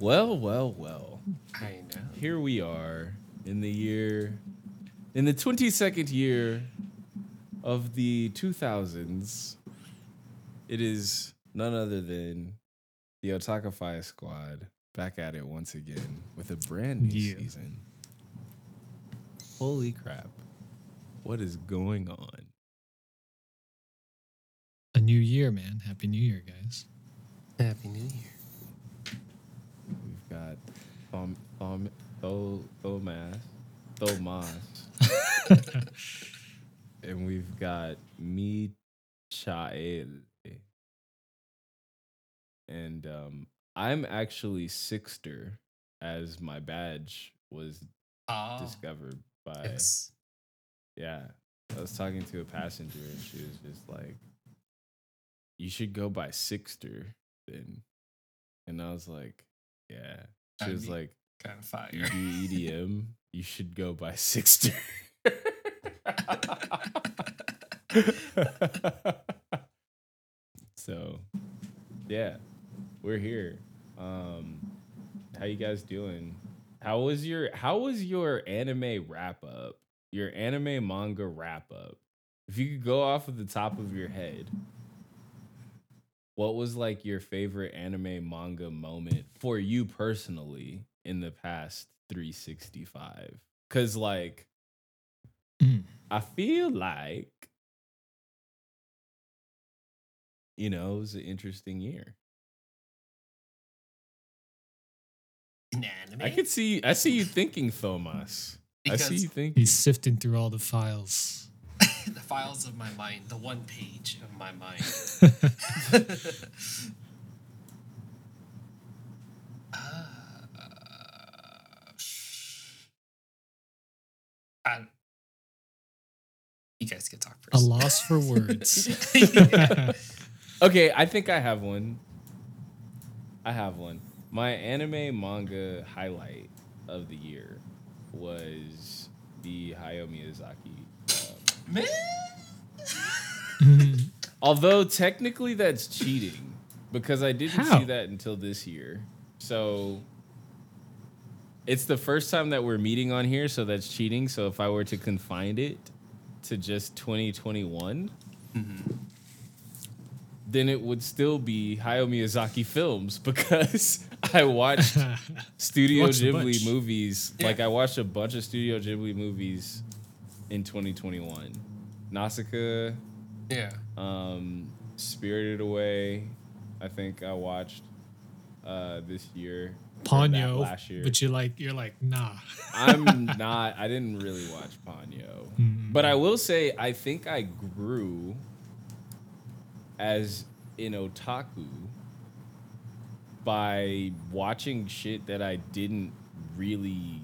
Well, well, well. I know. Here we are in the year, in the 22nd year of the 2000s. It is none other than the Otakify Squad back at it once again with a brand new Yeah. season. Holy crap. What is going on? A new year, man. Happy New Year, guys. Happy New Year. We've got Thom, Thom, Tho, Thomas, Thomas. and we've got Michael. And um, I'm actually Sixter, as my badge was Oh, discovered by. yes. Yeah. I was talking to a passenger and she was just like, You should go by Sixter then. And I was like, Yeah. She That'd was like, Kind of fire. You EDM, you should go by Sixter. so yeah, we're here. Um how you guys doing? How was your how was your anime wrap up? Your anime manga wrap up? If you could go off of the top of your head, what was like your favorite anime manga moment for you personally in the past 365? Cause like Mm. I feel like you know, it was an interesting year. In anime? I could see I see you thinking, Thomas. I see you thinking. He's sifting through all the files. The files of my mind, the one page of my mind. uh, I, you guys can talk first. A first. loss for words. Okay, I think I have one. I have one. My anime manga highlight of the year was the Hayao Miyazaki. Man, although technically that's cheating because I didn't How? see that until this year. So it's the first time that we're meeting on here, so that's cheating. So if I were to confine it to just 2021, then it would still be Hayao Miyazaki films because I watched Studio Watched Ghibli movies. Yeah. Like I watched a bunch of Studio Ghibli movies in 2021. Nausicaa, yeah. um, Spirited Away, I think I watched uh, this year. or Ponyo, last year. but you like you're like nah. I'm not. I didn't really watch Ponyo, Mm. but I will say I think I grew as an otaku by watching shit that I didn't really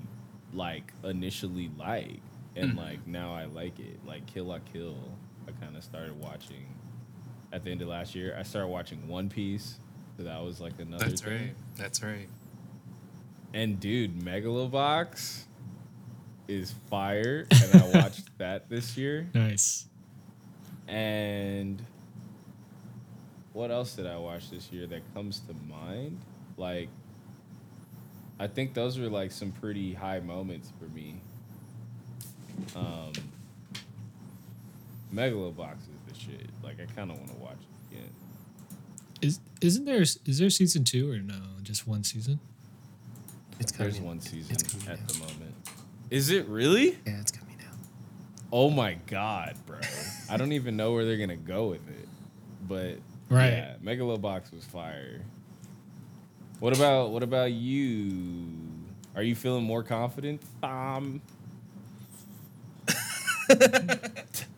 like initially like, and Mhm. like now I like it. Like Kill La Kill, I kind of started watching at the end of last year. I started watching One Piece, so that was like another. That's thing. right. That's right. And dude, Megalobox is fire, and I watched that this year. Nice. And what else did I watch this year that comes to mind? Like, I think those were like some pretty high moments for me. Um, Megalobox is the shit. Like, I kind of want to watch it again. Is isn't there is there season two or no? Just one season? It's coming. There's one season It's coming at out. the moment. Is it really? Yeah, it's coming out. Oh my god, bro! I don't even know where they're gonna go with it, but Right. yeah, Megalobox was fire. What about what about you? Are you feeling more confident, Tom?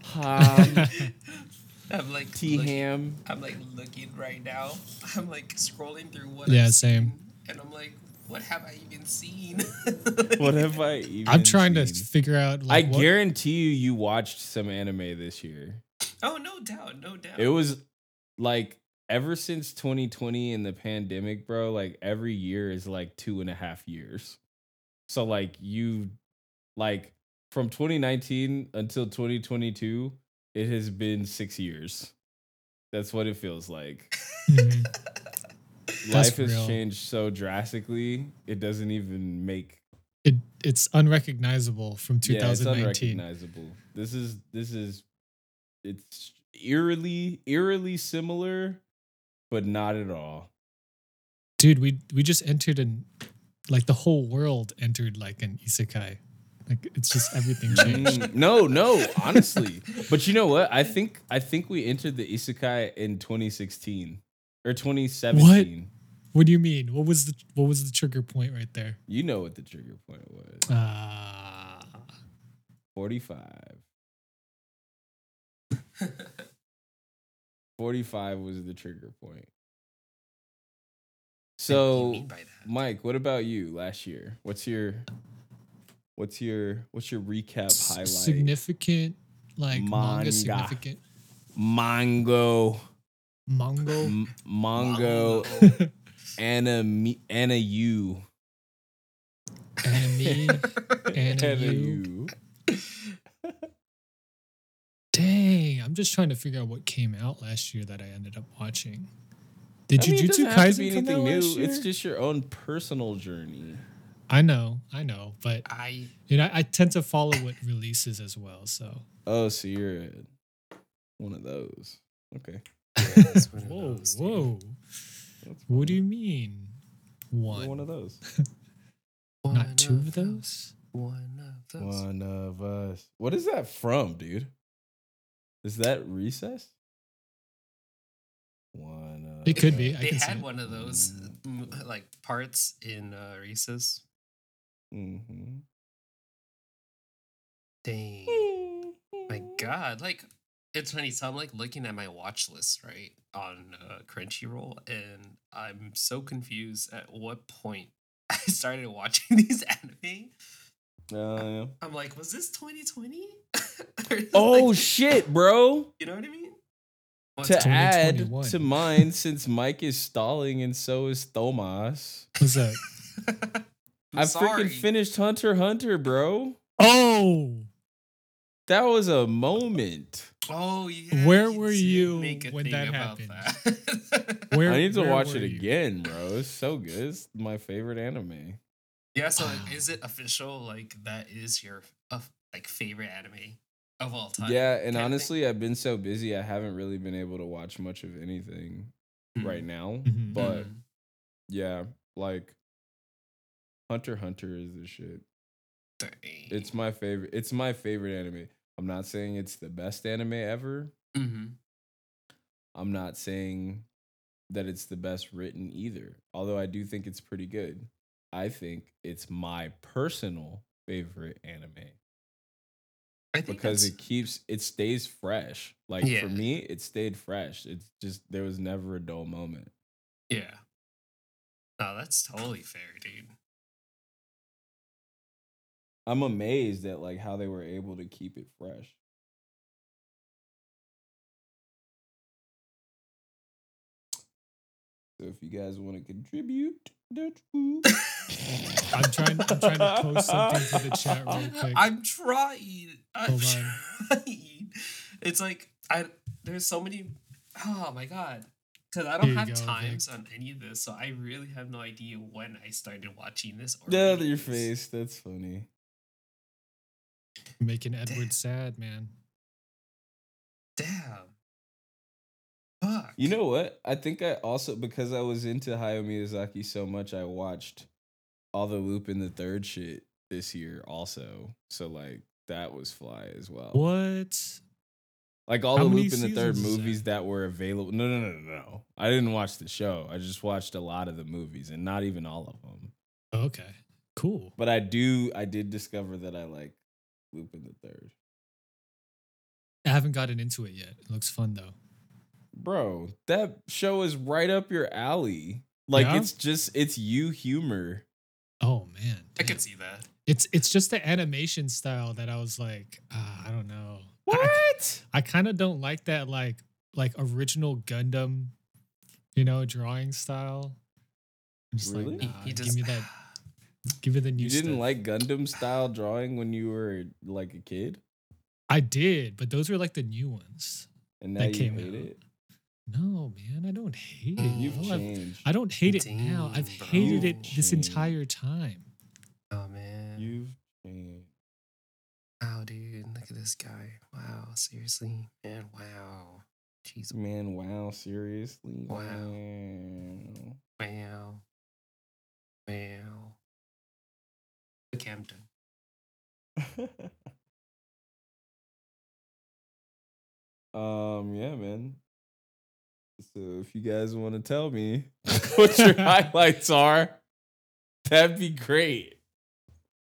Tom I'm like T Ham. I'm like looking right now. I'm like scrolling through what. Yeah, I've same. seen, and I'm like, what have I even seen? What have I even? I'm trying to figure out. I what- guarantee you, you watched some anime this year. Oh, no doubt, no doubt. It was like ever since 2020 and the pandemic, bro, like every year is like two and a half years. So like you like from 2019 until 2022, it has been six years. That's what it feels like. Mhm. life has real. changed so drastically. It doesn't even make It it's unrecognizable from Yeah, it's 2019. unrecognizable. This is this is it's eerily eerily similar, but not at all. Dude, we we just entered an like the whole world entered like an isekai. Like it's just everything changed. Mm, no, no, honestly. But you know what? I think I think we entered the isekai in 2016 or 2017. What What do you mean? What was the what was the trigger point right there? You know what the trigger point was. Ah, 45. 45 was the trigger point. What do you So mean? Mike, what about you last year? What's your what's your what's your recap S- highlight? significant like Manga. manga significant Mango, mango. M- Mongo, Mongo. Anna, me, Anna, you, Anime. Anna Anna, you. you. Dang, I'm just trying to figure out what came out last year that I ended up watching. Did I Jujutsu doesn't have to be Kaisen come anything out new. It's just your own personal journey. I know, I know, but I you know, I tend to follow what releases as well. So, Oh, so you're one of those. Okay. it's one of whoa, those, whoa, That's what do you mean? You're One, one of those. One not two of those. One of those. One of us. What is that from, dude? Is that recess? One of It could be. I They can see had it. one of those like parts in uh, Reese's. Mm-hmm. Dang. My God, like it's funny. So I'm like looking at my watch list right on uh, Crunchyroll, and I'm so confused at what point I started watching these anime. Uh, yeah. I'm like, was this 2020? Oh like- shit, bro! you know what I mean? What's To add to mine, since Mike is stalling and so is Thomas, What's that? I'm freaking finished Hunter Hunter, bro. Oh, That was a moment. Oh yeah. Where you were you make a when that happened? that. where? I need to watch it you? again, bro. It's so good. It's my favorite anime. yeah. So Wow. is it official? Like that is your uh, like favorite anime of all time? Yeah, and kind of honestly, I've been so busy, I haven't really been able to watch much of anything Hmm. right now. Mhm. But Mhm. yeah, like Hunter Hunter is the shit. Dang. It's my favorite. It's my favorite anime. I'm not saying it's the best anime ever. Mhm. I'm not saying that it's the best written either. Although I do think it's pretty good. I think it's my personal favorite anime I think because that's- it keeps it stays fresh. Like Yeah. for me, it stayed fresh. It's just there was never a dull moment. yeah. No, that's totally fair, dude. I'm amazed at like how they were able to keep it fresh. So if you guys want to contribute, that's cool. I'm trying. I'm trying to post something to the chat real quick. I'm trying. I'm Hold on. trying. It's like I there's so many. Oh my god. Because I don't have go, Vic. times on any of this, so I really have no idea when I started watching this. Or yeah, reading your this. face. That's funny. Making Edward Damn. sad, man. Damn. Fuck. You know what? I think I also because I was into Hayao Miyazaki so much, I watched all the Lupin the Third shit this year also. So like that was fly as well. What? Like all How the Lupin the Third seasons is movies that were available. No, no, no, no, no. I didn't watch the show. I just watched a lot of the movies and not even all of them. Okay. Cool. But I do. I did discover that I like Lupin the Third. I haven't gotten into it yet. It looks fun though. Bro, that show is right up your alley. Like Yeah? it's just it's you humor. Oh man. I damn. can see that. It's it's just the animation style that I was like, ah, I don't know. What? I, kind of don't like that like like original Gundam, you know, drawing style. I'm just Really? like, He, nah, he give just me that. Give me the new You didn't stuff. like Gundam style drawing when you were like a kid, I did, but those were like the new ones. and now That you came hate out. it. No, man, I don't hate it. You've No, changed. I don't hate it now. I've Damn, hated bro. it this Changed. entire time. Oh man. You've changed. Wow, dude. Look at this guy. Wow. Seriously. Man, wow. Jeez. Man, wow, seriously? Wow. Wow. Wow. Wow. Okay, I'm um, yeah, man. So if you guys want to tell me what your highlights are, that'd be great.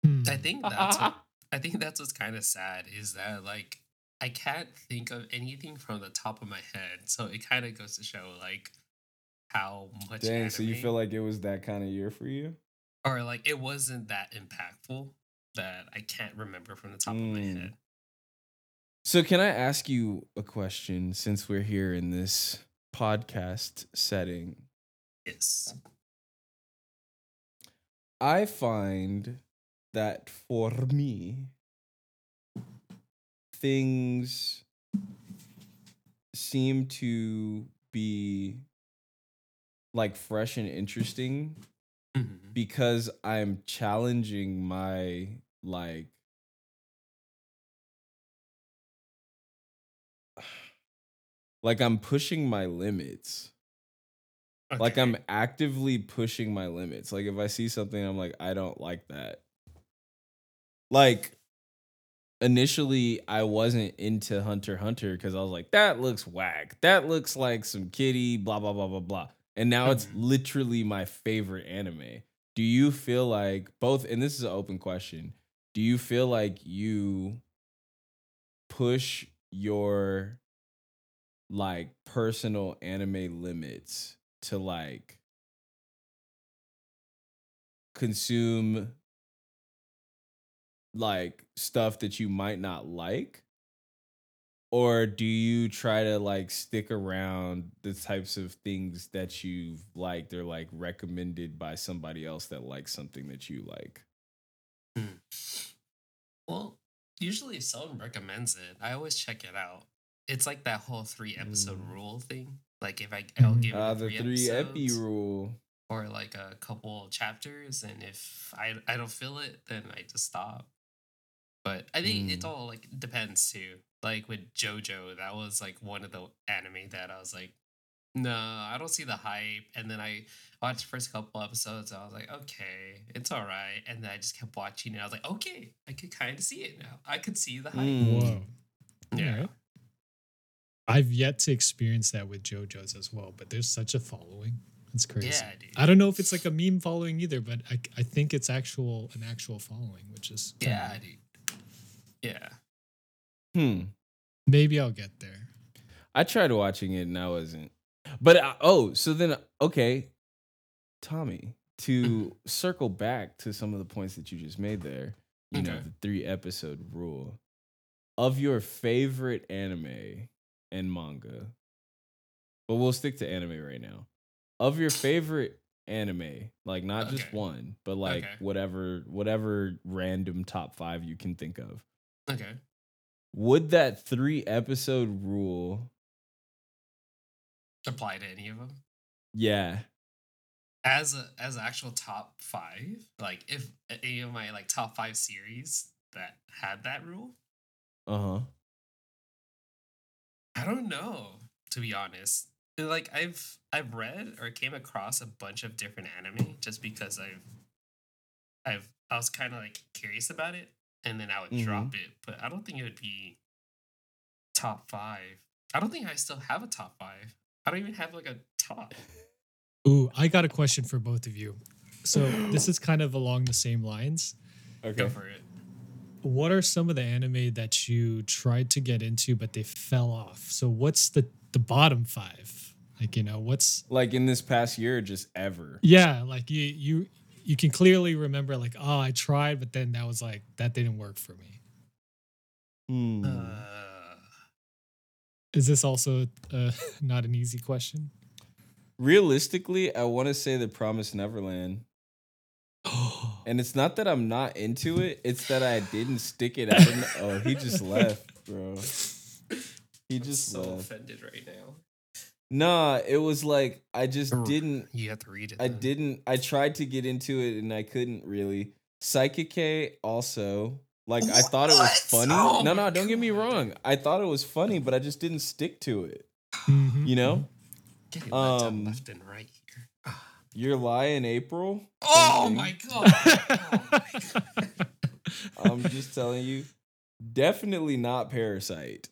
Hmm. I think that's what, I think that's what's kind of sad is that like I can't think of anything from the top of my head. So it kind of goes to show like how much Dang, so you feel like it was that kind of year for you? Or like it wasn't that impactful that I can't remember from the top of my Mm. head. So can I ask you a question since we're here in this podcast setting? Yes. I find that for me, things seem to be like fresh and interesting Mhm. because I'm challenging my like like I'm pushing my limits. Like I'm actively pushing my limits. Like if I see something I'm like I don't like that. Like initially I wasn't into Hunter Hunter cuz I was like that looks whack. That looks like some kitty blah blah blah blah blah. And now it's literally my favorite anime. Do you feel like both and this is an open question. Do you feel like you push your like personal anime limits to like consume like stuff that you might not like or do you try to like stick around the types of things that you've liked or like recommended by somebody else that likes something that you like Hmm. Well, usually if someone recommends it, I always check it out. It's like that whole three episode Mm. rule thing. Like if I I'll Mhm. give it uh, the three, three epi rule or like a couple chapters, and if I I don't feel it, then I just stop. But I think it Mm. all like depends too. Like with JoJo, that was like one of the anime that I was like, no, I don't see the hype. And then I watched the first couple episodes. I was like, okay, it's all right. And then I just kept watching and I was like, okay, I could kind of see it now. I could see the hype. Mm. Whoa. Yeah. Alright. I've yet to experience that with JoJo's as well, but there's such a following. It's crazy. Yeah, dude. I don't know if it's like a meme following either, but I, I think it's actual an actual following, which is Yeah, dude. Yeah. hmm maybe I'll get there. I tried watching it and I wasn't. But I, oh, so then okay, Tommy, to circle back to some of the points that you just made there, you know, the three episode rule of your favorite anime and manga. But we'll stick to anime right now. Of your favorite anime, like not just one, but like Okay. whatever whatever random top 5 you can think of. Okay. Would that 3 episode rule Apply to any of them. yeah, as a as actual top five, like if any of my like top five series that had that rule, uh-huh. I don't know to be honest. Like I've I've read or came across a bunch of different anime just because I've I've I was kind of like curious about it and then I would Mhm. drop it, but I don't think it would be top five. I don't think I still have a top five. I don't even have like a top. Ooh, I got a question for both of you. So this is kind of along the same lines. Okay. Go for it. What are some of the anime that you tried to get into but they fell off? So what's the the bottom five? Like you know, what's Like in this past year, just ever. yeah, like you you you can clearly remember like oh I tried but then that was like that didn't work for me. Hmm. Uh, Is this also uh, not an easy question? Realistically, I want to say the Promised Neverland, and it's not that I'm not into it; it's that I didn't stick it out. en- oh, he just left, bro. He I'm just so left. offended right now. Nah, it was like I just Or- didn't You have to read it. I then. didn't I tried to get into it and I couldn't really. Psychic also. Like I thought it was funny. Oh no, no, don't get me wrong. I thought it was funny, but I just didn't stick to it. Mhm. You know? Getting left, um, left and right here. Your lie in April. Oh my god! Oh my god. I'm just telling you. Definitely not Parasyte.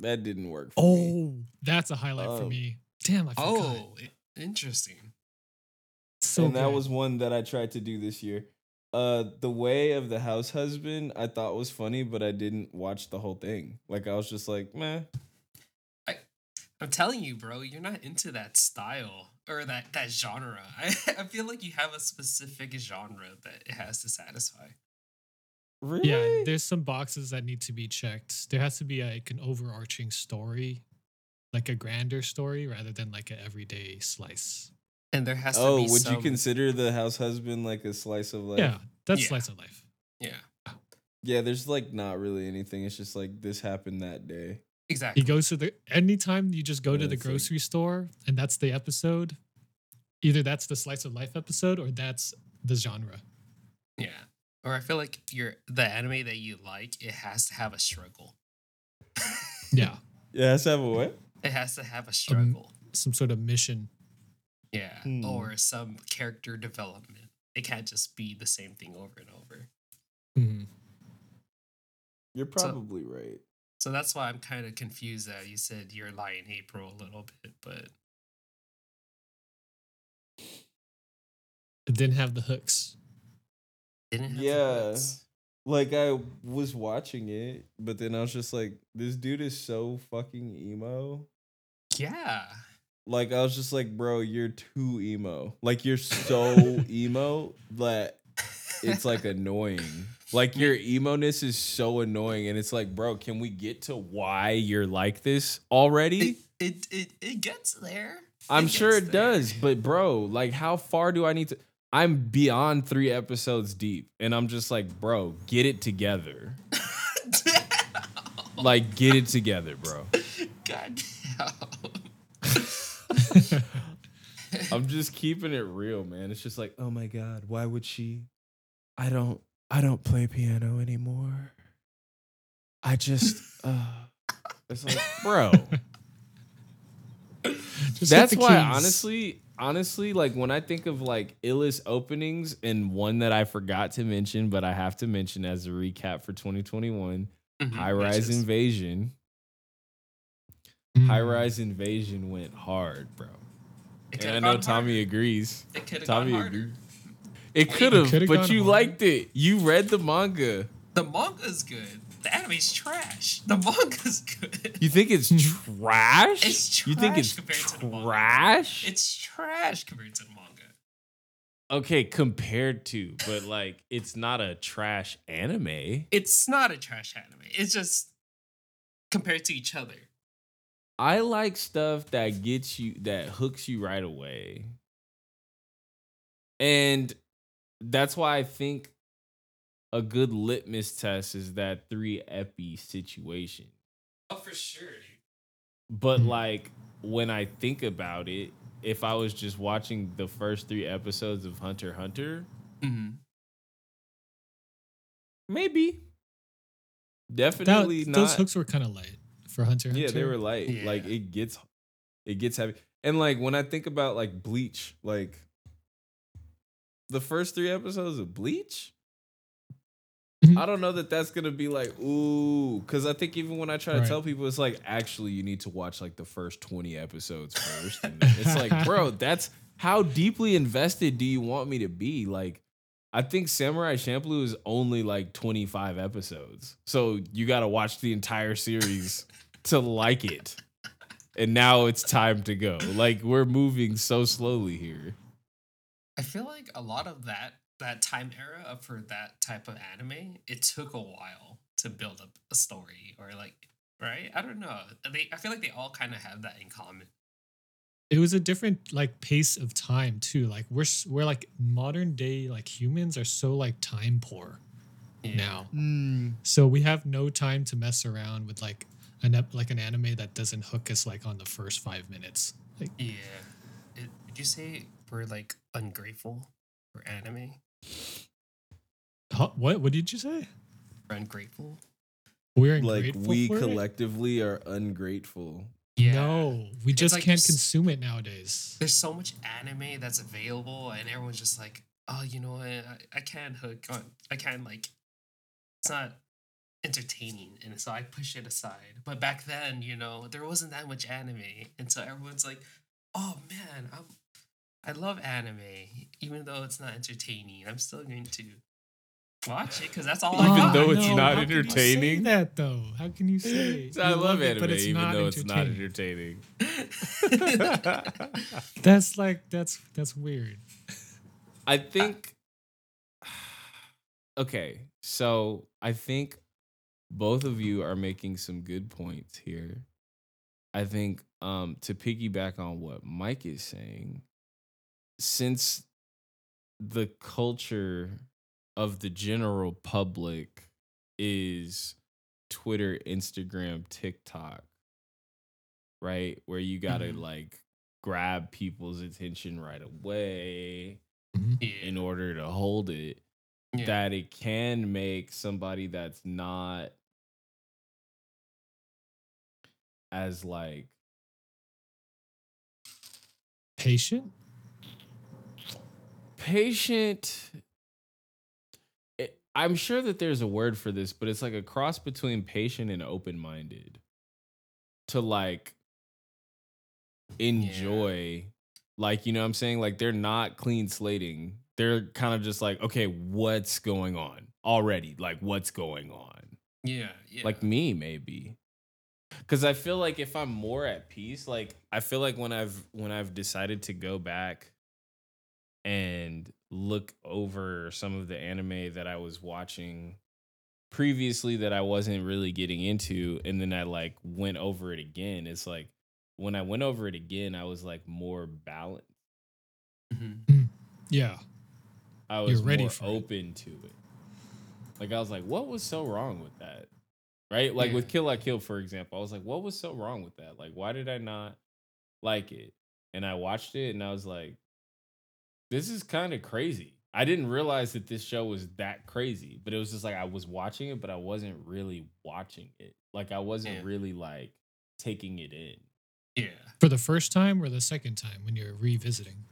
That didn't work for me. oh, that's a highlight for Um, me. Damn, I forgot. Oh, interesting. so and that good. was one that I tried to do this year. Uh, the way of the house husband I thought was funny, but I didn't watch the whole thing. Like I was just like, meh. I'm telling you, bro, you're not into that style or that that genre. I, I feel like you have a specific genre that it has to satisfy. Really? Yeah, there's some boxes that need to be checked. There has to be like an overarching story, like a grander story, rather than like an everyday slice. And there has to oh, would some, you consider the house husband like a slice of life? yeah, that's Yeah. slice of life. Yeah, Yeah, there's like not really anything. It's just like this happened that day. exactly. He goes to the anytime you just go Yeah, to the it's like- grocery store and that's the episode. Either that's the slice of life episode or that's the genre. Yeah. Or I feel like your the anime that you like, it has to have a struggle. Yeah, Yeah, has to have a what? It has to have a struggle. some sort of mission. yeah. Hmm. Or some character development. It can't just be the same thing over and over. Mhm. You're So- probably right. So that's why I'm kind of confused that you said Your Lie in April a little bit, but It didn't have the hooks. didn't have the Yeah. hooks. Like I was watching it, but then I was just like, this dude is so fucking emo. Yeah. Like I was just like, bro, you're too emo. Like you're so emo that it's like annoying. Like your emo-ness is so annoying, and it's like, bro, can we get to why you're like this already? it, it it it gets there. I'm sure it there. does, but bro, like, how far do I need to? I'm beyond three episodes deep, and I'm just like, bro, get it together. Like, get it together, bro. God I'm just keeping it real, man. It's just like, oh my god, why would she? I don't, I don't play piano anymore. I just, uh, it's like, bro. Just That's why, honestly, honestly, like when I think of like illest openings, and one that I forgot to mention, but I have to mention as a recap for 2021, Mhm, High Rise is- Invasion. Mm. High Rise Invasion went hard, bro. And I know Tommy harder. agrees. It could have gone Tommy harder. agrees. It could have, but you harder. liked it. You read the manga. The manga's good. The anime's trash. The manga's good. You think it's trash? It's trash. You think trash it's compared to the manga. trash? It's trash compared to the manga. okay, compared to, but like it's not a trash anime. It's not a trash anime. It's just compared to each other. I like stuff that gets you that hooks you right away. And that's why I think a good litmus test is that 3 epi situation. Oh, for sure. But Mhm. like when I think about it, if I was just watching the first 3 episodes of Hunter x Hunter, hmm maybe That- definitely those hooks were kind of light for Hunter. x Yeah, they were light. Like it gets it gets heavy. And like when I think about like Bleach, like the first 3 episodes of Bleach, Mhm. I don't know that that's going to be like ooh cuz I think even when I try to tell people it's like actually you need to watch like the first 20 episodes first. And it's like, bro, that's how deeply invested do you want me to be? Like I think Samurai Champloo is only like 25 episodes. So you got to watch the entire series to like it. And now it's time to go. Like we're moving so slowly here. I feel like a lot of that that time era for that type of anime, it took a while to build up a story or like right. I don't know. They I feel like they all kind of have that in common. it was a different like pace of time too. Like we're we're like modern day like humans are so like time poor Yeah. now. Hmm. So we have no time to mess around with like an ep- like an anime that doesn't hook us like on the first five minutes. Like, Yeah. It, would you say we're like ungrateful for anime? huh, what? What did you say? We're ungrateful? We're like we for it? collectively are ungrateful. Yeah. No, we It's just like can't consume it nowadays. There's so much anime that's available, and everyone's just like, oh, you know what? I, I can't hook on. I can't, like, it's not entertaining. And so I push it aside. But back then, you know, there wasn't that much anime. And so everyone's like, oh, man, I'm. I love anime, even though it's not entertaining. I'm still going to watch it because that's all I Even got. though it's not how can you say entertaining? that though, how can you say? I you love it, anime, but it's even not though it's not entertaining? entertaining. That's like that's that's weird. I think. Okay, so I think both of you are making some good points here. I think um, to piggyback on what Mike is saying, since the culture of the general public is Twitter, Instagram, TikTok, right? Where you got to Mhm. like grab people's attention right away yeah. in order to hold it yeah. that it can make somebody that's not as like Patient. patient it, i'm sure that there's a word for this but it's like a cross between patient and open-minded to like enjoy like you know what i'm saying like they're not clean slating they're kind of just like okay what's going on already like what's going on yeah. Yeah. like me maybe because i feel like if i'm more at peace like i feel like when i've when i've decided to go back and look over some of the anime that i was watching previously that i wasn't really getting into and then i like went over it again it's like when i went over it again i was like more balanced Mhm. Yeah. i You're was ready more for it. open to it like i was like what was so wrong with that right? Like with Kill I Kill, for example, I was like, what was so wrong with that? Like, why did I not like it? And I watched it and I was like, this is kind of crazy. I didn't realize that this show was that crazy, but it was just like I was watching it, but I wasn't really watching it. Like I wasn't Yeah. really like taking it in. Yeah. For the first time or the second time when you're revisiting?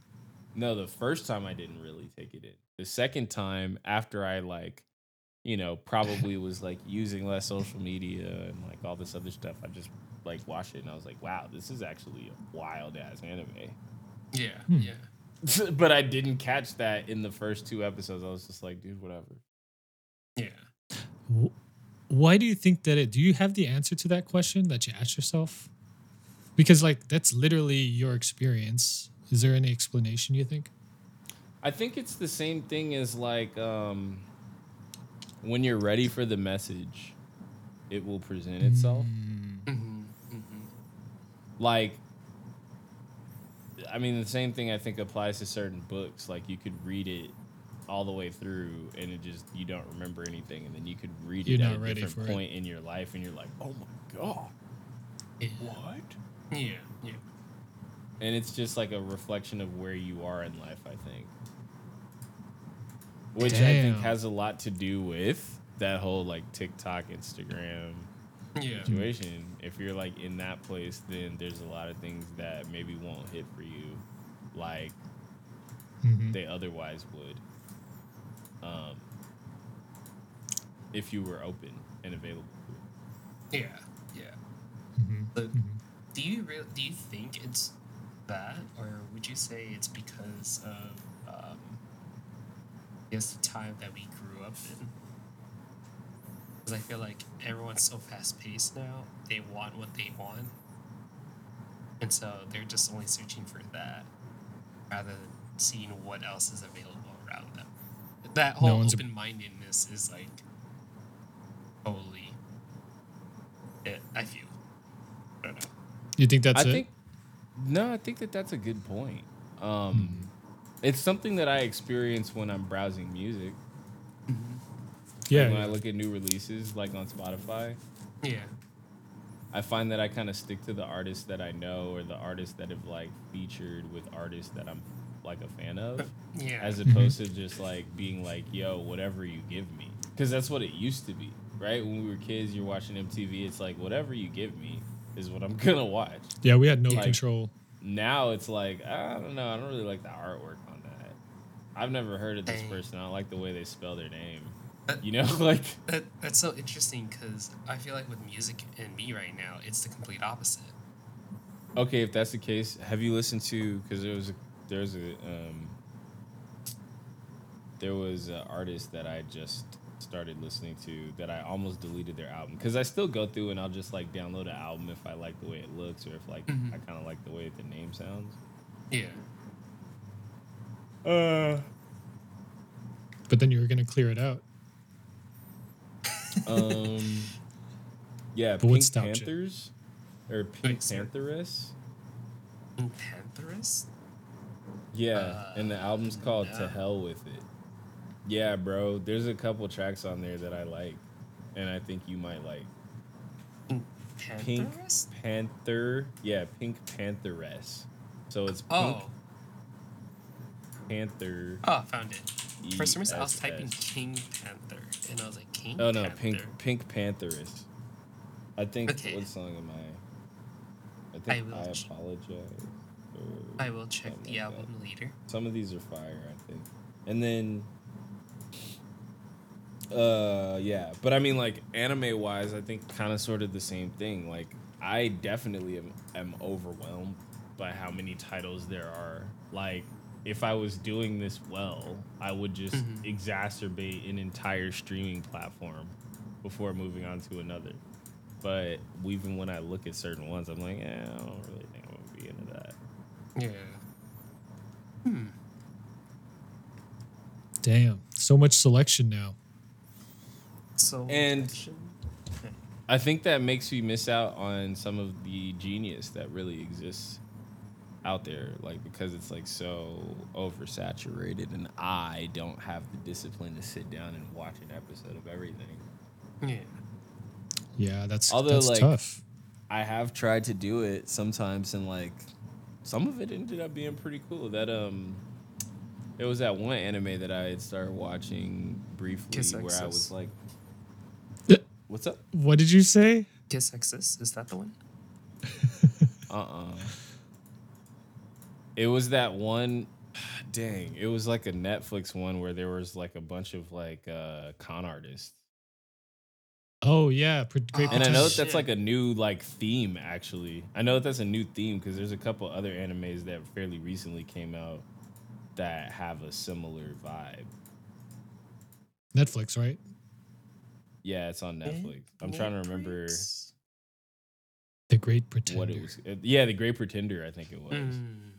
No, the first time I didn't really take it in. The second time after I like, you know, probably was like using less social media and like all this other stuff, I just like watched it and I was like, wow, this is actually a wild ass anime. Yeah. Hmm. Yeah. but I didn't catch that in the first two episodes. I was just like, dude, whatever. Yeah. Why do you think that it? Do you have the answer to that question that you asked yourself? Because like that's literally your experience. Is there any explanation you think? I think it's the same thing as like um when you're ready for the message, it will present itself. Mm, Mm-hmm. Mm-hmm. like i mean the same thing i think applies to certain books like you could read it all the way through and it just you don't remember anything and then you could read it You're at a ready different for it. point in your life and you're like oh my god Yeah. what Yeah. Yeah. and it's just like a reflection of where you are in life i think which i think has a lot to do with that whole like tiktok instagram Yeah. situation if you're like in that place then there's a lot of things that maybe won't hit for you like mhm. they otherwise would um if you were open and available to it. Yeah. Yeah. Mhm. But Mhm. do you real do you think it's that, or would you say it's because of guess the time that we grew up in? Because I feel like everyone's so fast paced now. They want what they want, and so they're just only searching for that, rather than seeing what else is available around them. That whole one's a- open mindedness is like totally it. I feel. I don't know. You think that's i it? think no i think that that's a good point um Mhm. It's something that i experience when i'm browsing music yeah. Like, when yeah. i look at new releases like on spotify Yeah. I find that I kind of stick to the artists that I know or the artists that have like featured with artists that I'm like a fan of, Yeah. as opposed mm-hmm. to just like being like, yo, whatever you give me, because that's what it used to be, right? When we were kids, you're watching MTV. It's like whatever you give me is what I'm gonna watch. Yeah, we had no Like- control. Now it's like I don't know. I don't really like the artwork on that. I've never heard of this Dang. person. I don't like the way they spell their name. Uh, You know, like That, that's so interesting because I feel like with music and me right now, it's the complete opposite. okay, if that's the case, have you listened to? Because there was a, there's a um, there was an artist that I just started listening to that I almost deleted their album because I still go through and I'll just like download an album if I like the way it looks or if like Mhm. I kind of like the way the name sounds. Yeah. Uh, But then you were gonna clear it out. um, yeah, But what Pink stopped you? Panthers or Pink Wait, sorry. Pantheress. Pink Pantherist? Yeah, and the album's called Uh, "To. Hell with It." Yeah, bro. There's a couple tracks on there that I like, and I think you might like. Pink Pantherist? Panther, yeah, Pink Pantheress. So it's Pink Oh. Panther. Oh, found it. For some reason, I was typing King Panther, and I was like, King Oh no, Panther? Pink Pink Pantheress. I think Okay. what song am I? I think will I, apologize. I will check the like that. album later. Some of these are fire, I think. And then uh yeah, but I mean like anime wise, I think kind of sort of the same thing. Like I definitely am, am overwhelmed by how many titles there are. Like if I was doing this well, I would just Mhm. exacerbate an entire streaming platform before moving on to another. But even when I look at certain ones, I'm like, eh, I don't really think I'm gonna be into that. Yeah. Hmm. Damn, so much selection now. So And- action? I think that makes me miss out on some of the genius that really exists out there, like because it's like so oversaturated, and I don't have the discipline to sit down and watch an episode of everything. yeah. Yeah, that's Although, that's like- tough. I have tried to do it sometimes, and like some of it ended up being pretty cool. That um, it was that one anime that I had started watching briefly, Kiss where I was like, "What's up?" What did you say? Kiss Exis? Is that the one? Uh-uh. It was that one dang, it was like a Netflix one where there was like a bunch of like uh con artists. Oh yeah, pre- great. Oh, And I know that that's like a new like theme actually. I know that that's a new theme because there's a couple other animes that fairly recently came out that have a similar vibe. Netflix, right? Yeah, it's on Netflix. I'm trying to remember The Great Pretender. what it was. uh, Yeah, The Great Pretender, I think it was. Mm.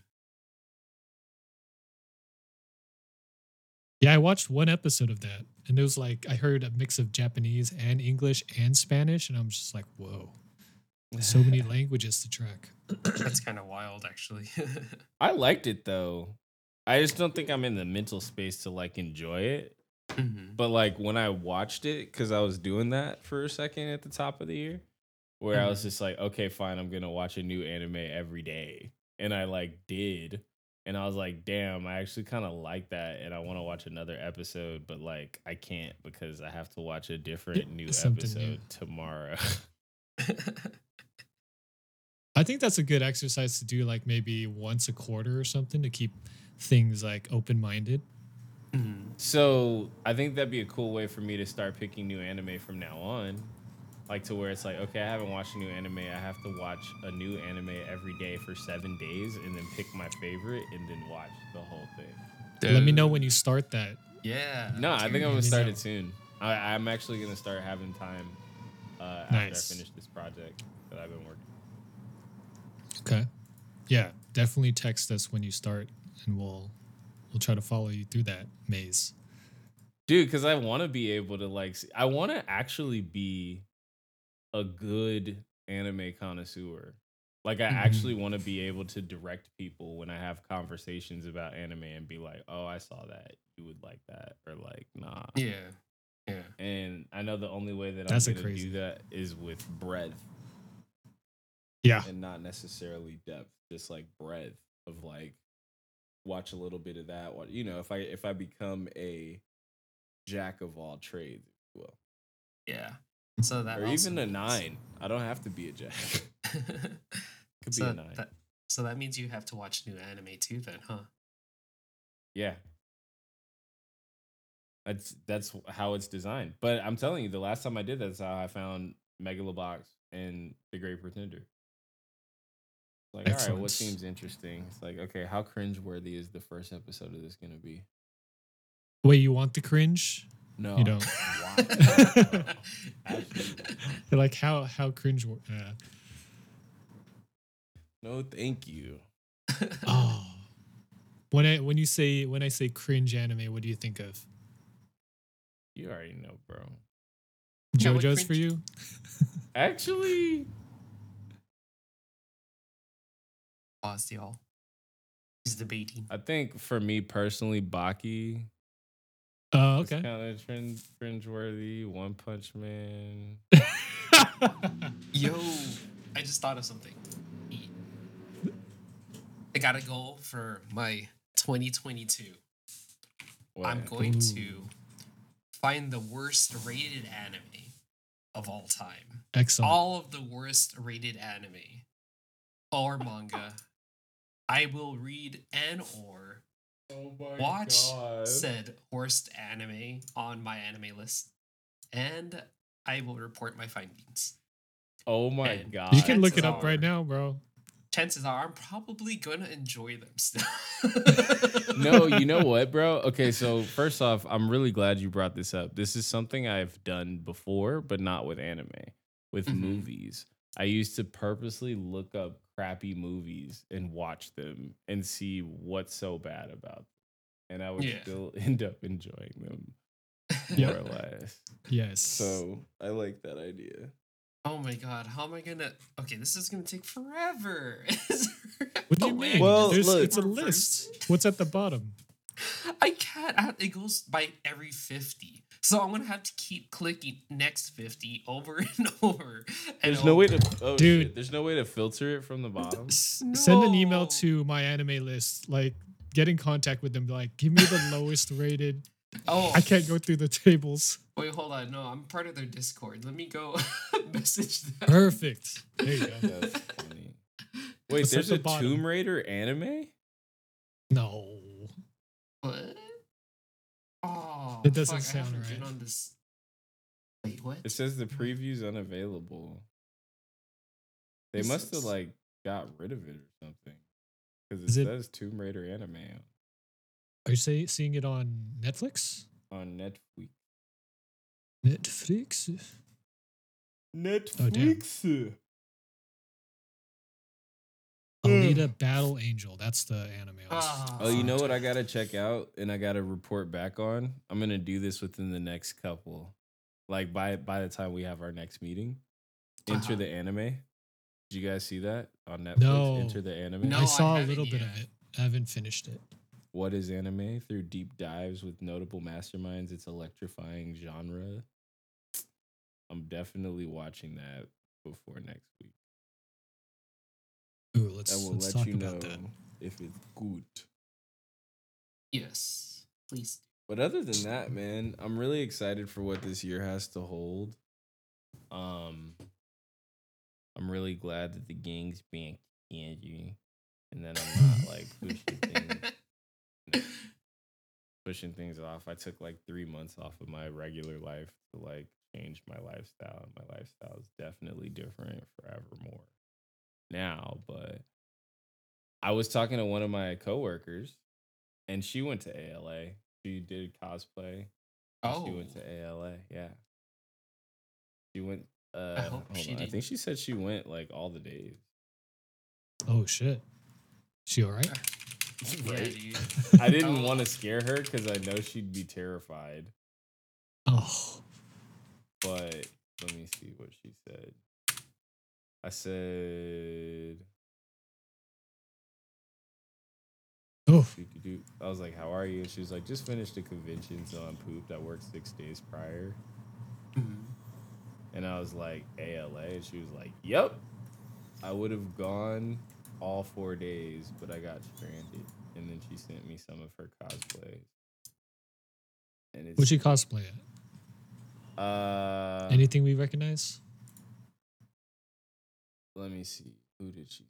Yeah, I watched one episode of that, and it was like I heard a mix of Japanese and English and Spanish, and I'm just like, whoa, so many languages to track. That's kind of wild, actually. I liked it though. I just don't think I'm in the mental space to like enjoy it. Mhm. But like when I watched it, because I was doing that for a second at the top of the year, where I was Mhm. just like, okay, fine, I'm gonna watch a new anime every day, and I like did, and I was like, damn, I actually kind of like that, and I want to watch another episode, but like I can't because I have to watch a different new Something episode new. tomorrow. I think that's a good exercise to do, like maybe once a quarter or something, to keep things like open minded. Mhm. So I think that'd be a cool way for me to start picking new anime from now on. Like to where it's like, okay, I haven't watched a new anime. I have to watch a new anime every day for seven days and then pick my favorite and then watch the whole thing. Let me know when you start that. Yeah. No, I think I'm gonna start know. it soon. I, I'm actually gonna start having time uh, Nice. after I finish this project that I've been working. Okay. Yeah, definitely text us when you start, and we'll we'll try to follow you through that maze. dude because i want to be able to like see, i want to actually be a good anime connoisseur like i Mhm. actually want to be able to direct people when i have conversations about anime and be like oh i saw that you would like that or like nah Yeah. Yeah. and i know the only way that That's i'm gonna do that is with breadth Yeah. and not necessarily depth, just like breadth of like watch a little bit of that. What you know, if I if I become a jack of all trades, well. Yeah. So that or even a means- nine. I don't have to be a jack. Could so be a nine. That, so that means you have to watch new anime too, then, huh? Yeah. That's that's how it's designed. But I'm telling you, the last time I did that's how I found Megalobox and The Great Pretender. Like, all right, what seems interesting? It's like, okay, how cringeworthy is the first episode of this gonna be? Wait, you want the cringe? No, You don't. Why? Absolutely. You're like how how cringe? wo- Uh, no, thank you. oh, when I when you say when I say cringe anime, what do you think of? You already know, bro. Yeah, what JoJo's for you? Actually, Pause, y'all. He's debating. I think for me personally, Baki Oh, is okay. kind of cringe cringeworthy. One Punch Man. Yo, I just thought of something. I got a goal for my 2022. I'm going Ooh. to find the worst rated anime of all time. Excellent. All of the worst rated anime or manga. I will read and or my watch said worst anime on MyAnimeList, and I will report my findings. Oh my And god. you can look it chances up right now, bro. Chances are, I'm probably gonna enjoy them still. no, you know what, bro? Okay, so first off, I'm really glad you brought this up. This is something I've done before, but not with anime, with Mhm. movies. I used to purposely look up crappy movies and watch them and see what's so bad about them. And I would Yeah. still end up enjoying them Yeah. more or less. Yes. So I like that idea. Oh my god, how am I gonna? Okay, this is gonna take forever. what do you No way I mean? Well, look- it's a list. first. What's at the bottom? I can't. I, it goes by every fifty, so I'm gonna have to keep clicking next fifty over and over. and There's no way to oh, Dude. shit, There's no way to filter it from the bottom. S- Send an email to MyAnimeList. Like, get in contact with them. be Like, give me the lowest rated. Oh, I can't go through the tables. Wait, hold on. No, I'm part of their Discord. Let me go message them. Perfect. There you go. That's funny. Wait, What's at there's the a bottom? Tomb Raider anime? No. What? Oh, It doesn't fuck, sound haven't been right. on this. Wait, what? It says the preview's unavailable. They This must have like got rid of it or something. Because it Is it- says Tomb Raider anime Are you say, seeing it on Netflix? on Netflix. Netflix? Netflix. Alita Battle Angel. That's the anime. I was- Ah. Oh, you know what I gotta check out and I gotta report back on? I'm gonna do this within the next couple. Like by by the time we have our next meeting. Enter Uh-huh. the anime. Did you guys see that on Netflix? No. Enter the anime. No, I I saw a haven't little bit of it. I haven't finished it. What is anime? Through deep dives with notable masterminds, its electrifying genre. I'm definitely watching that before next week. Ooh, let's I will let's let talk you know about that. if it's good. Yes, please. But other than that, man, I'm really excited for what this year has to hold. Um, I'm really glad that the gang's being candy, and then I'm not like pushing things, pushing things off. I took like three months off of my regular life to like change my lifestyle. and My lifestyle is definitely different forevermore now. But I was talking to one of my coworkers, and she went to ALA. She did cosplay. Oh, She went oh. to ALA. Yeah. She went. Uh, I hope she on. I think she said she went like all the days. Oh shit. She all right? yeah, Right? dude. I didn't want to scare her because I know she'd be terrified. Oh. But let me see what she said. I said, Oh. I was like, "How are you?" And she was like, "Just finished a convention, so I'm pooped. I worked six days prior." Mhm. And I was like, "ALA," and she was like, "Yep." I would have gone all four days, but I got stranded, and then she sent me some of her cosplays. And it's What'd you cosplay at? uh, Anything we recognize? let me see. Who did she?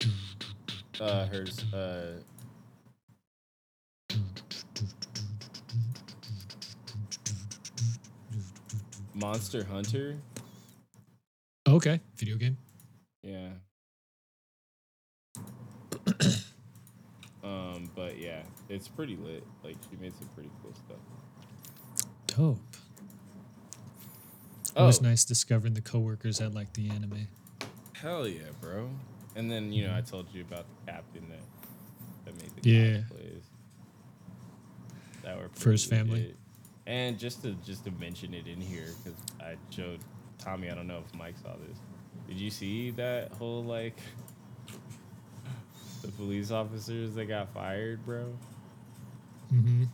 Uh, hers. Uh, Monster Hunter. Okay, video game. Yeah. um, but yeah, it's pretty lit. Like she made some pretty cool stuff. Dope. Oh, Always nice discovering the coworkers that like the anime. hell yeah, bro! And then you know I told you about the captain that that made the Yeah. cosplays. That were For his family. legit. And just to just to mention it in here because I showed Tommy. I don't know if Mike saw this. Did you see that whole like the police officers that got fired, bro, Mm-hmm.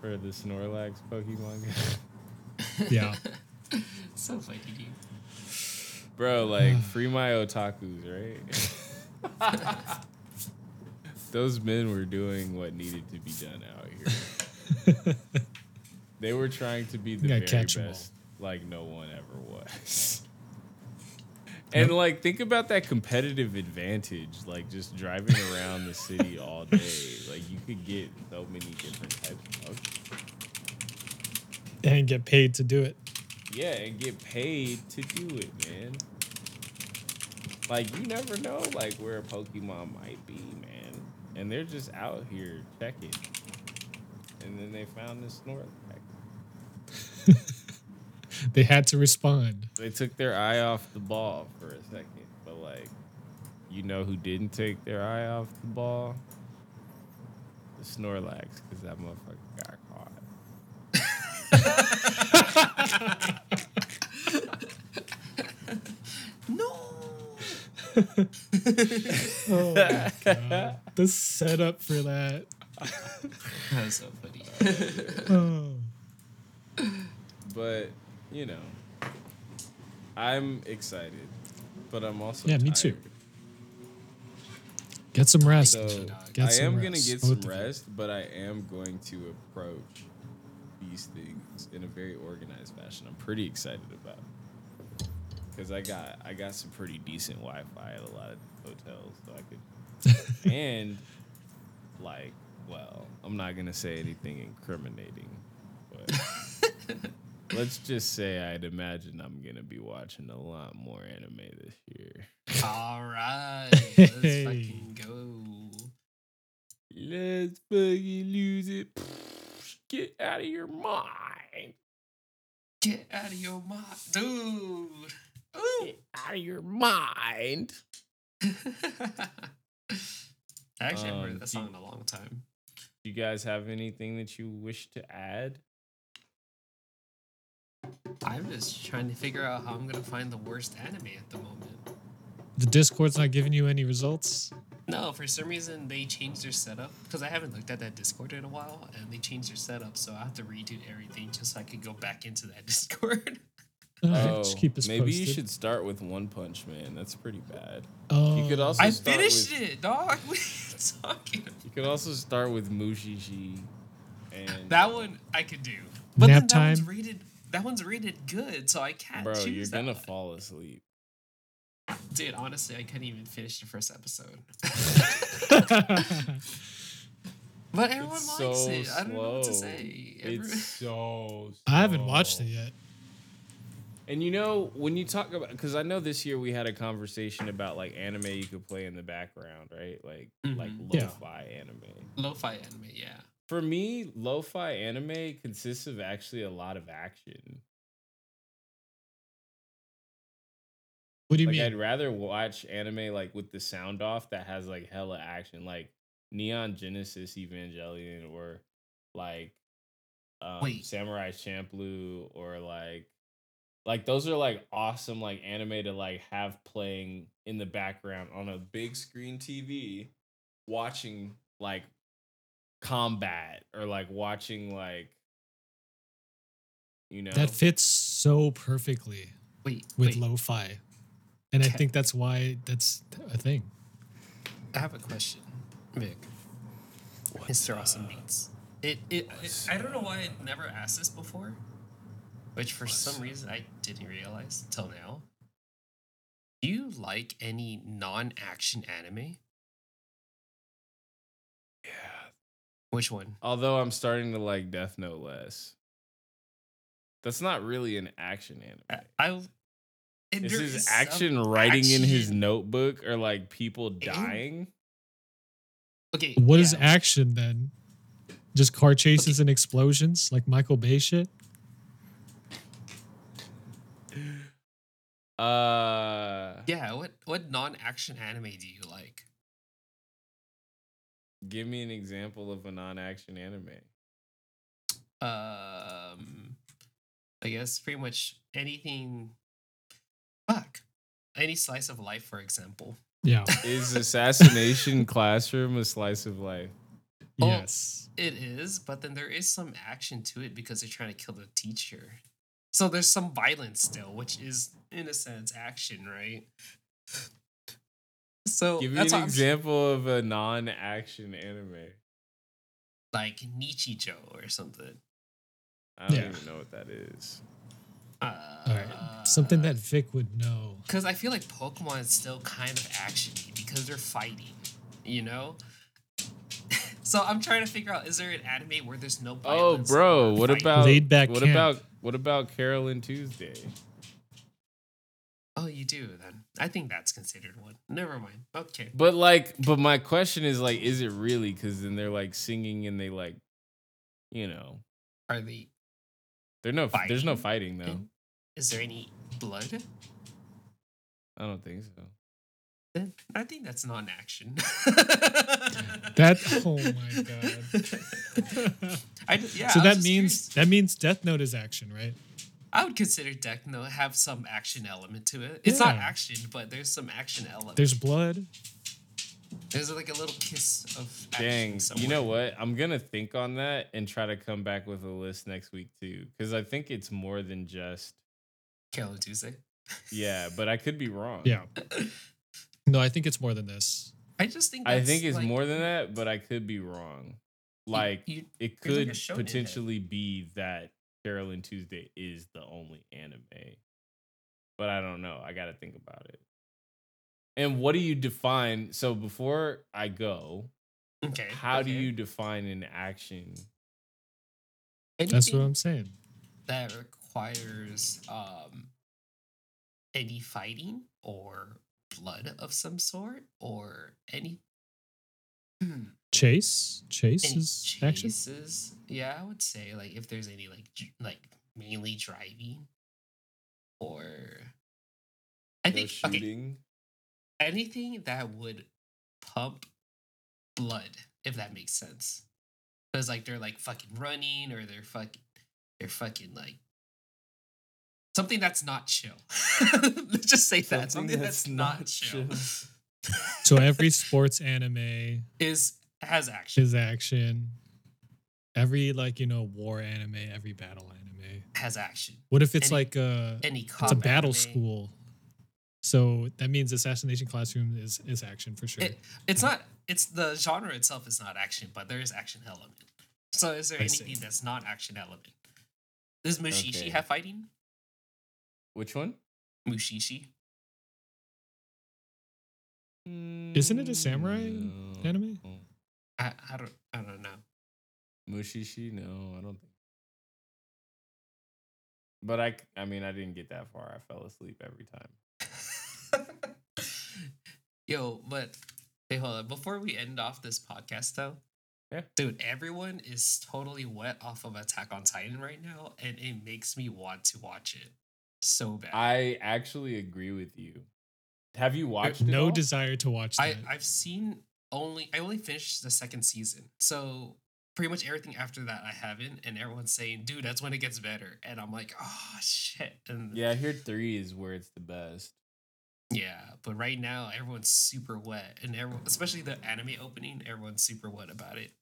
for the Snorlax Pokemon? Yeah. so funny, dude. Bro, like free my otakus, right? Those men were doing what needed to be done out here. They were trying to be the very catch 'em all. best, like no one ever was. And like, think about that competitive advantage, like just driving around the city all day. Like, you could get so many different types of and get paid to do it. Yeah, and get paid to do it, man. Like you never know, like where a Pokemon might be, man. And they're just out here checking. And then they found this Snorlax. They had to respond. They took their eye off the ball for a second, but like, you know who didn't take their eye off the ball? The Snorlax, because that motherfucker got caught. No. Oh my god. The setup for that. That's so funny. Oh. But you know, I'm excited, but I'm also Yeah, me too. Get some rest. So Get I some am gonna get some rest, but I am going to approach these things in a very organized fashion. I'm pretty excited about because I got I got some pretty decent Wi-Fi at a lot of hotels, so I could and like well, I'm not gonna say anything incriminating, but let's just say I'd imagine I'm gonna be watching a lot more anime this year. All right, let's fucking go. Let's fucking lose it. Get out of your mind. Get out of your mind, dude. Ooh. Get out of your mind. I actually haven't Um, heard that song in a long time. Do you guys have anything that you wish to add? I'm just trying to figure out how I'm gonna find the worst anime at the moment. The Discord's not giving you any results. No, for some reason they changed their setup because I haven't looked at that Discord in a while, and they changed their setup, so I have to redo everything just so I could go back into that Discord. Oh, just keep us maybe posted. you should start with One Punch Man. That's pretty bad. Oh, You could oh. also I start finished with, it, dog. What are you talking about? You could also start with Mushishi, and That one I could do, but Nap then that one's time? rated. That one's rated good, so I can't bro, choose you're that gonna one. fall asleep. Dude, honestly, I couldn't even finish the first episode. but everyone It's likes so it. I don't know what to say. Every- It's so. I haven't watched it yet. And you know, when you talk about, because I know this year we had a conversation about like anime you could play in the background, right? Like like Mhm. Yeah. lo-fi anime. Lo-fi anime, yeah. For me, lo-fi anime consists of actually a lot of action. What do you like mean? I'd rather watch anime like with the sound off that has like hella action, like Neon Genesis Evangelion or like um, Wait. Samurai Champloo or like like those are like awesome like anime to like have playing in the background on a big screen TV watching like combat or like watching like you know that fits so perfectly Wait, with wait. lo-fi, and I think that's why that's a thing. I have a question, Vic. Mr. Awesome Beats. It, it, it I don't know why I never asked this before, which for some reason I didn't realize till now. Do you like any non-action anime? Which one? Although I'm starting to like Death Note less. That's not really an action anime. I, I and This there is some action writing in his notebook or like people dying. Okay, What is yeah. action then? Just car chases and explosions like Michael Bay shit? Uh Yeah, what what non-action anime do you like? Give me an example of a non-action anime. Um, I guess pretty much anything. Fuck, any slice of life, for example. Yeah. Is Assassination Classroom a slice of life? Oh. yes. It is, but then there is some action to it because they're trying to kill the teacher. So there's some violence still, which is in a sense action, right? So Give me that's an why I'm example of a non-action anime. like Nichijou or something. I don't Yeah. even know what that is. Uh, All right. Something that Vic would know. because I feel like Pokemon is still kind of actiony because they're fighting, you know. so I'm trying to figure out: is there an anime where there's no? Oh, bro, what fighting? about Laid back what camp. about what about Carole & Tuesday? Oh, you do then. I think that's considered one. Never mind. Okay. But like, but my question is like, is it really? Because then they're like singing and they like, you know, Are they? they're no, there's no Fighting? fighting though. Is there any blood? I don't think so. I think that's non-action. That oh my god. I d- yeah. so I that means curious. that means Death Note is action, right? I would consider Death Note have some action element to it. It's not action, but there's some action element. There's blood. There's like a little kiss of action Dang, you know what? I'm gonna think on that and try to come back with a list next week too, because I think it's more than just Carole & Tuesday. yeah, but I could be wrong. Yeah. No, I think it's more than this. I just think I think it's like, more than that, but I could be wrong. Like you, it there's like a could head. potentially be that Carole & Tuesday is the only anime, but I don't know. I got to think about it. And what do you define? So before I go, okay. how do you define an action? That's what I'm saying. that requires um any fighting or blood of some sort or any Hmm. Chase. Chase any is action. chases. Yeah, I would say like if there's any like like mainly driving or I No think okay, shooting. anything that would pump blood, if that makes sense. Because like they're like fucking running or they're fucking they're fucking like something that's not chill. Let's just say that. Something, that's, not, chill, So every sports anime is has action. is action. Every like you know war anime, every battle anime. has action. What if it's Any- like a Any it's a battle anime- school? So that means assassination classroom is is action for sure. It, it's not it's the genre itself is not action, but there is action element. So is there I see. anything that's not action element? Does Mushishi Okay. have fighting? Which one? Mushishi? Isn't it a samurai mm, No. anime? I, I don't I don't know. Mushishi? No, I don't think. But I mean, I didn't get that far. I fell asleep every time. Yo, but hey, hold on. Before we end off this podcast, though, Yeah. dude, everyone is totally wet off of Attack on Titan right now, and it makes me want to watch it so bad. I actually agree with you. Have you watched it? no all? desire to watch that. I I've seen only I only finished the second season, so pretty much everything after that I haven't, and everyone's saying, dude, that's when it gets better, and I'm like, oh shit, and Yeah, I hear three is where it's the best. Yeah, but right now everyone's super wet, and everyone, especially the anime opening, everyone's super wet about it.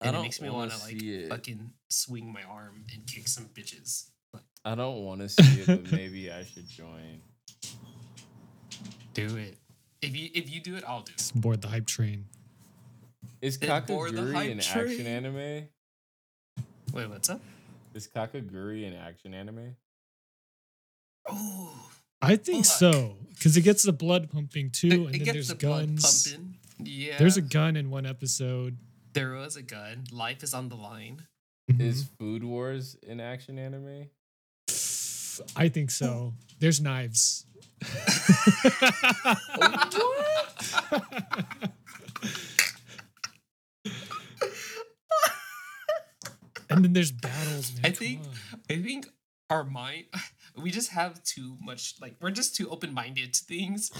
I And it don't makes me wanna like see it. fucking swing my arm and kick some bitches. Like, I don't want to see it, but maybe I should join. Do it. If you if you do it, I'll do it. Just board the hype train. Is Then Kakegurui an train. action anime? Wait, what's up? Is Kakegurui an action anime? Oh, I think Fuck. so because it gets the blood pumping too, it, and it then gets there's the blood guns. pumping. Yeah, There's a gun in one episode. there was a gun. Life is on the line. Mm-hmm. Is Food Wars an action anime? I think so. There's knives. And then there's battles, man. I come think on. I think our mind we just have too much like we're just too open minded to things.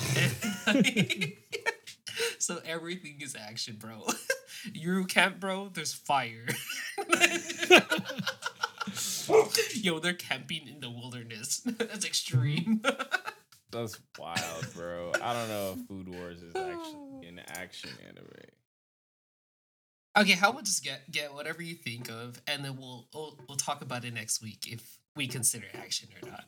so everything is action, bro. Yuru Camp, bro, there's fire. Yo, they're camping in the wilderness. That's extreme. That's wild, bro. I don't know if Food Wars is actually an action anime. okay, how about just get get whatever you think of, and then we'll we'll, we'll talk about it next week if we consider action or not.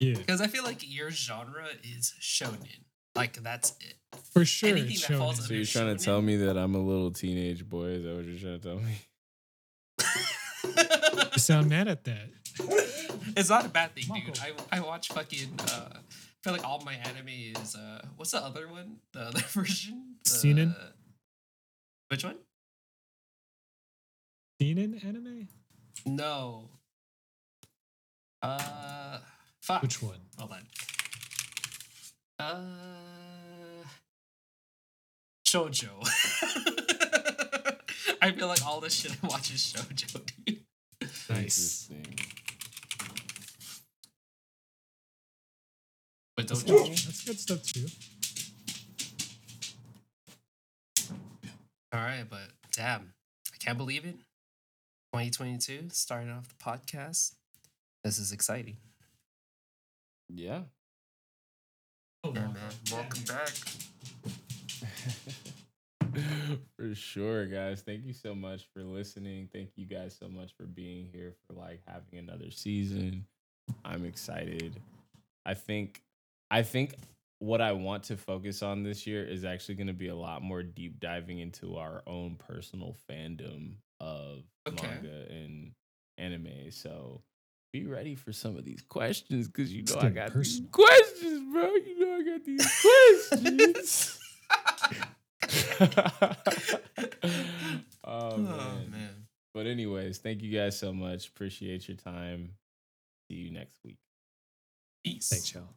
yeah, Because I feel like your genre is shonen. Like that's it. for sure. anything It's that falls shonen. So you're trying to tell me that I'm a little teenage boy? Is that what you're trying to tell me? You sound mad at that. it's not a bad thing, dude. I I watch fucking. Uh, I feel like all my anime is. Uh, what's the other one? The other version. The, Seinen? Which one? Seinen anime? No. Uh, fuck. Which one? Hold on. Uh, shoujo. I feel like all this shit I watch is shoujo, dude. Nice. Interesting. But That's don't good, that's good stuff too. All right, but damn, I can't believe it. 2022, starting off the podcast. This is exciting. Yeah. Oh, sure, man. Welcome back. for sure, guys. Thank you so much for listening. Thank you guys so much for being here for like having another season. I'm excited. I think I think what I want to focus on this year is actually going to be a lot more deep diving into our own personal fandom of Okay. manga and anime. So be ready for some of these questions because you It's know I got personal. these questions, bro. You know I got these questions. oh, Oh, man. man. But anyways, thank you guys so much. Appreciate your time. See you next week. Peace. Thanks, y'all.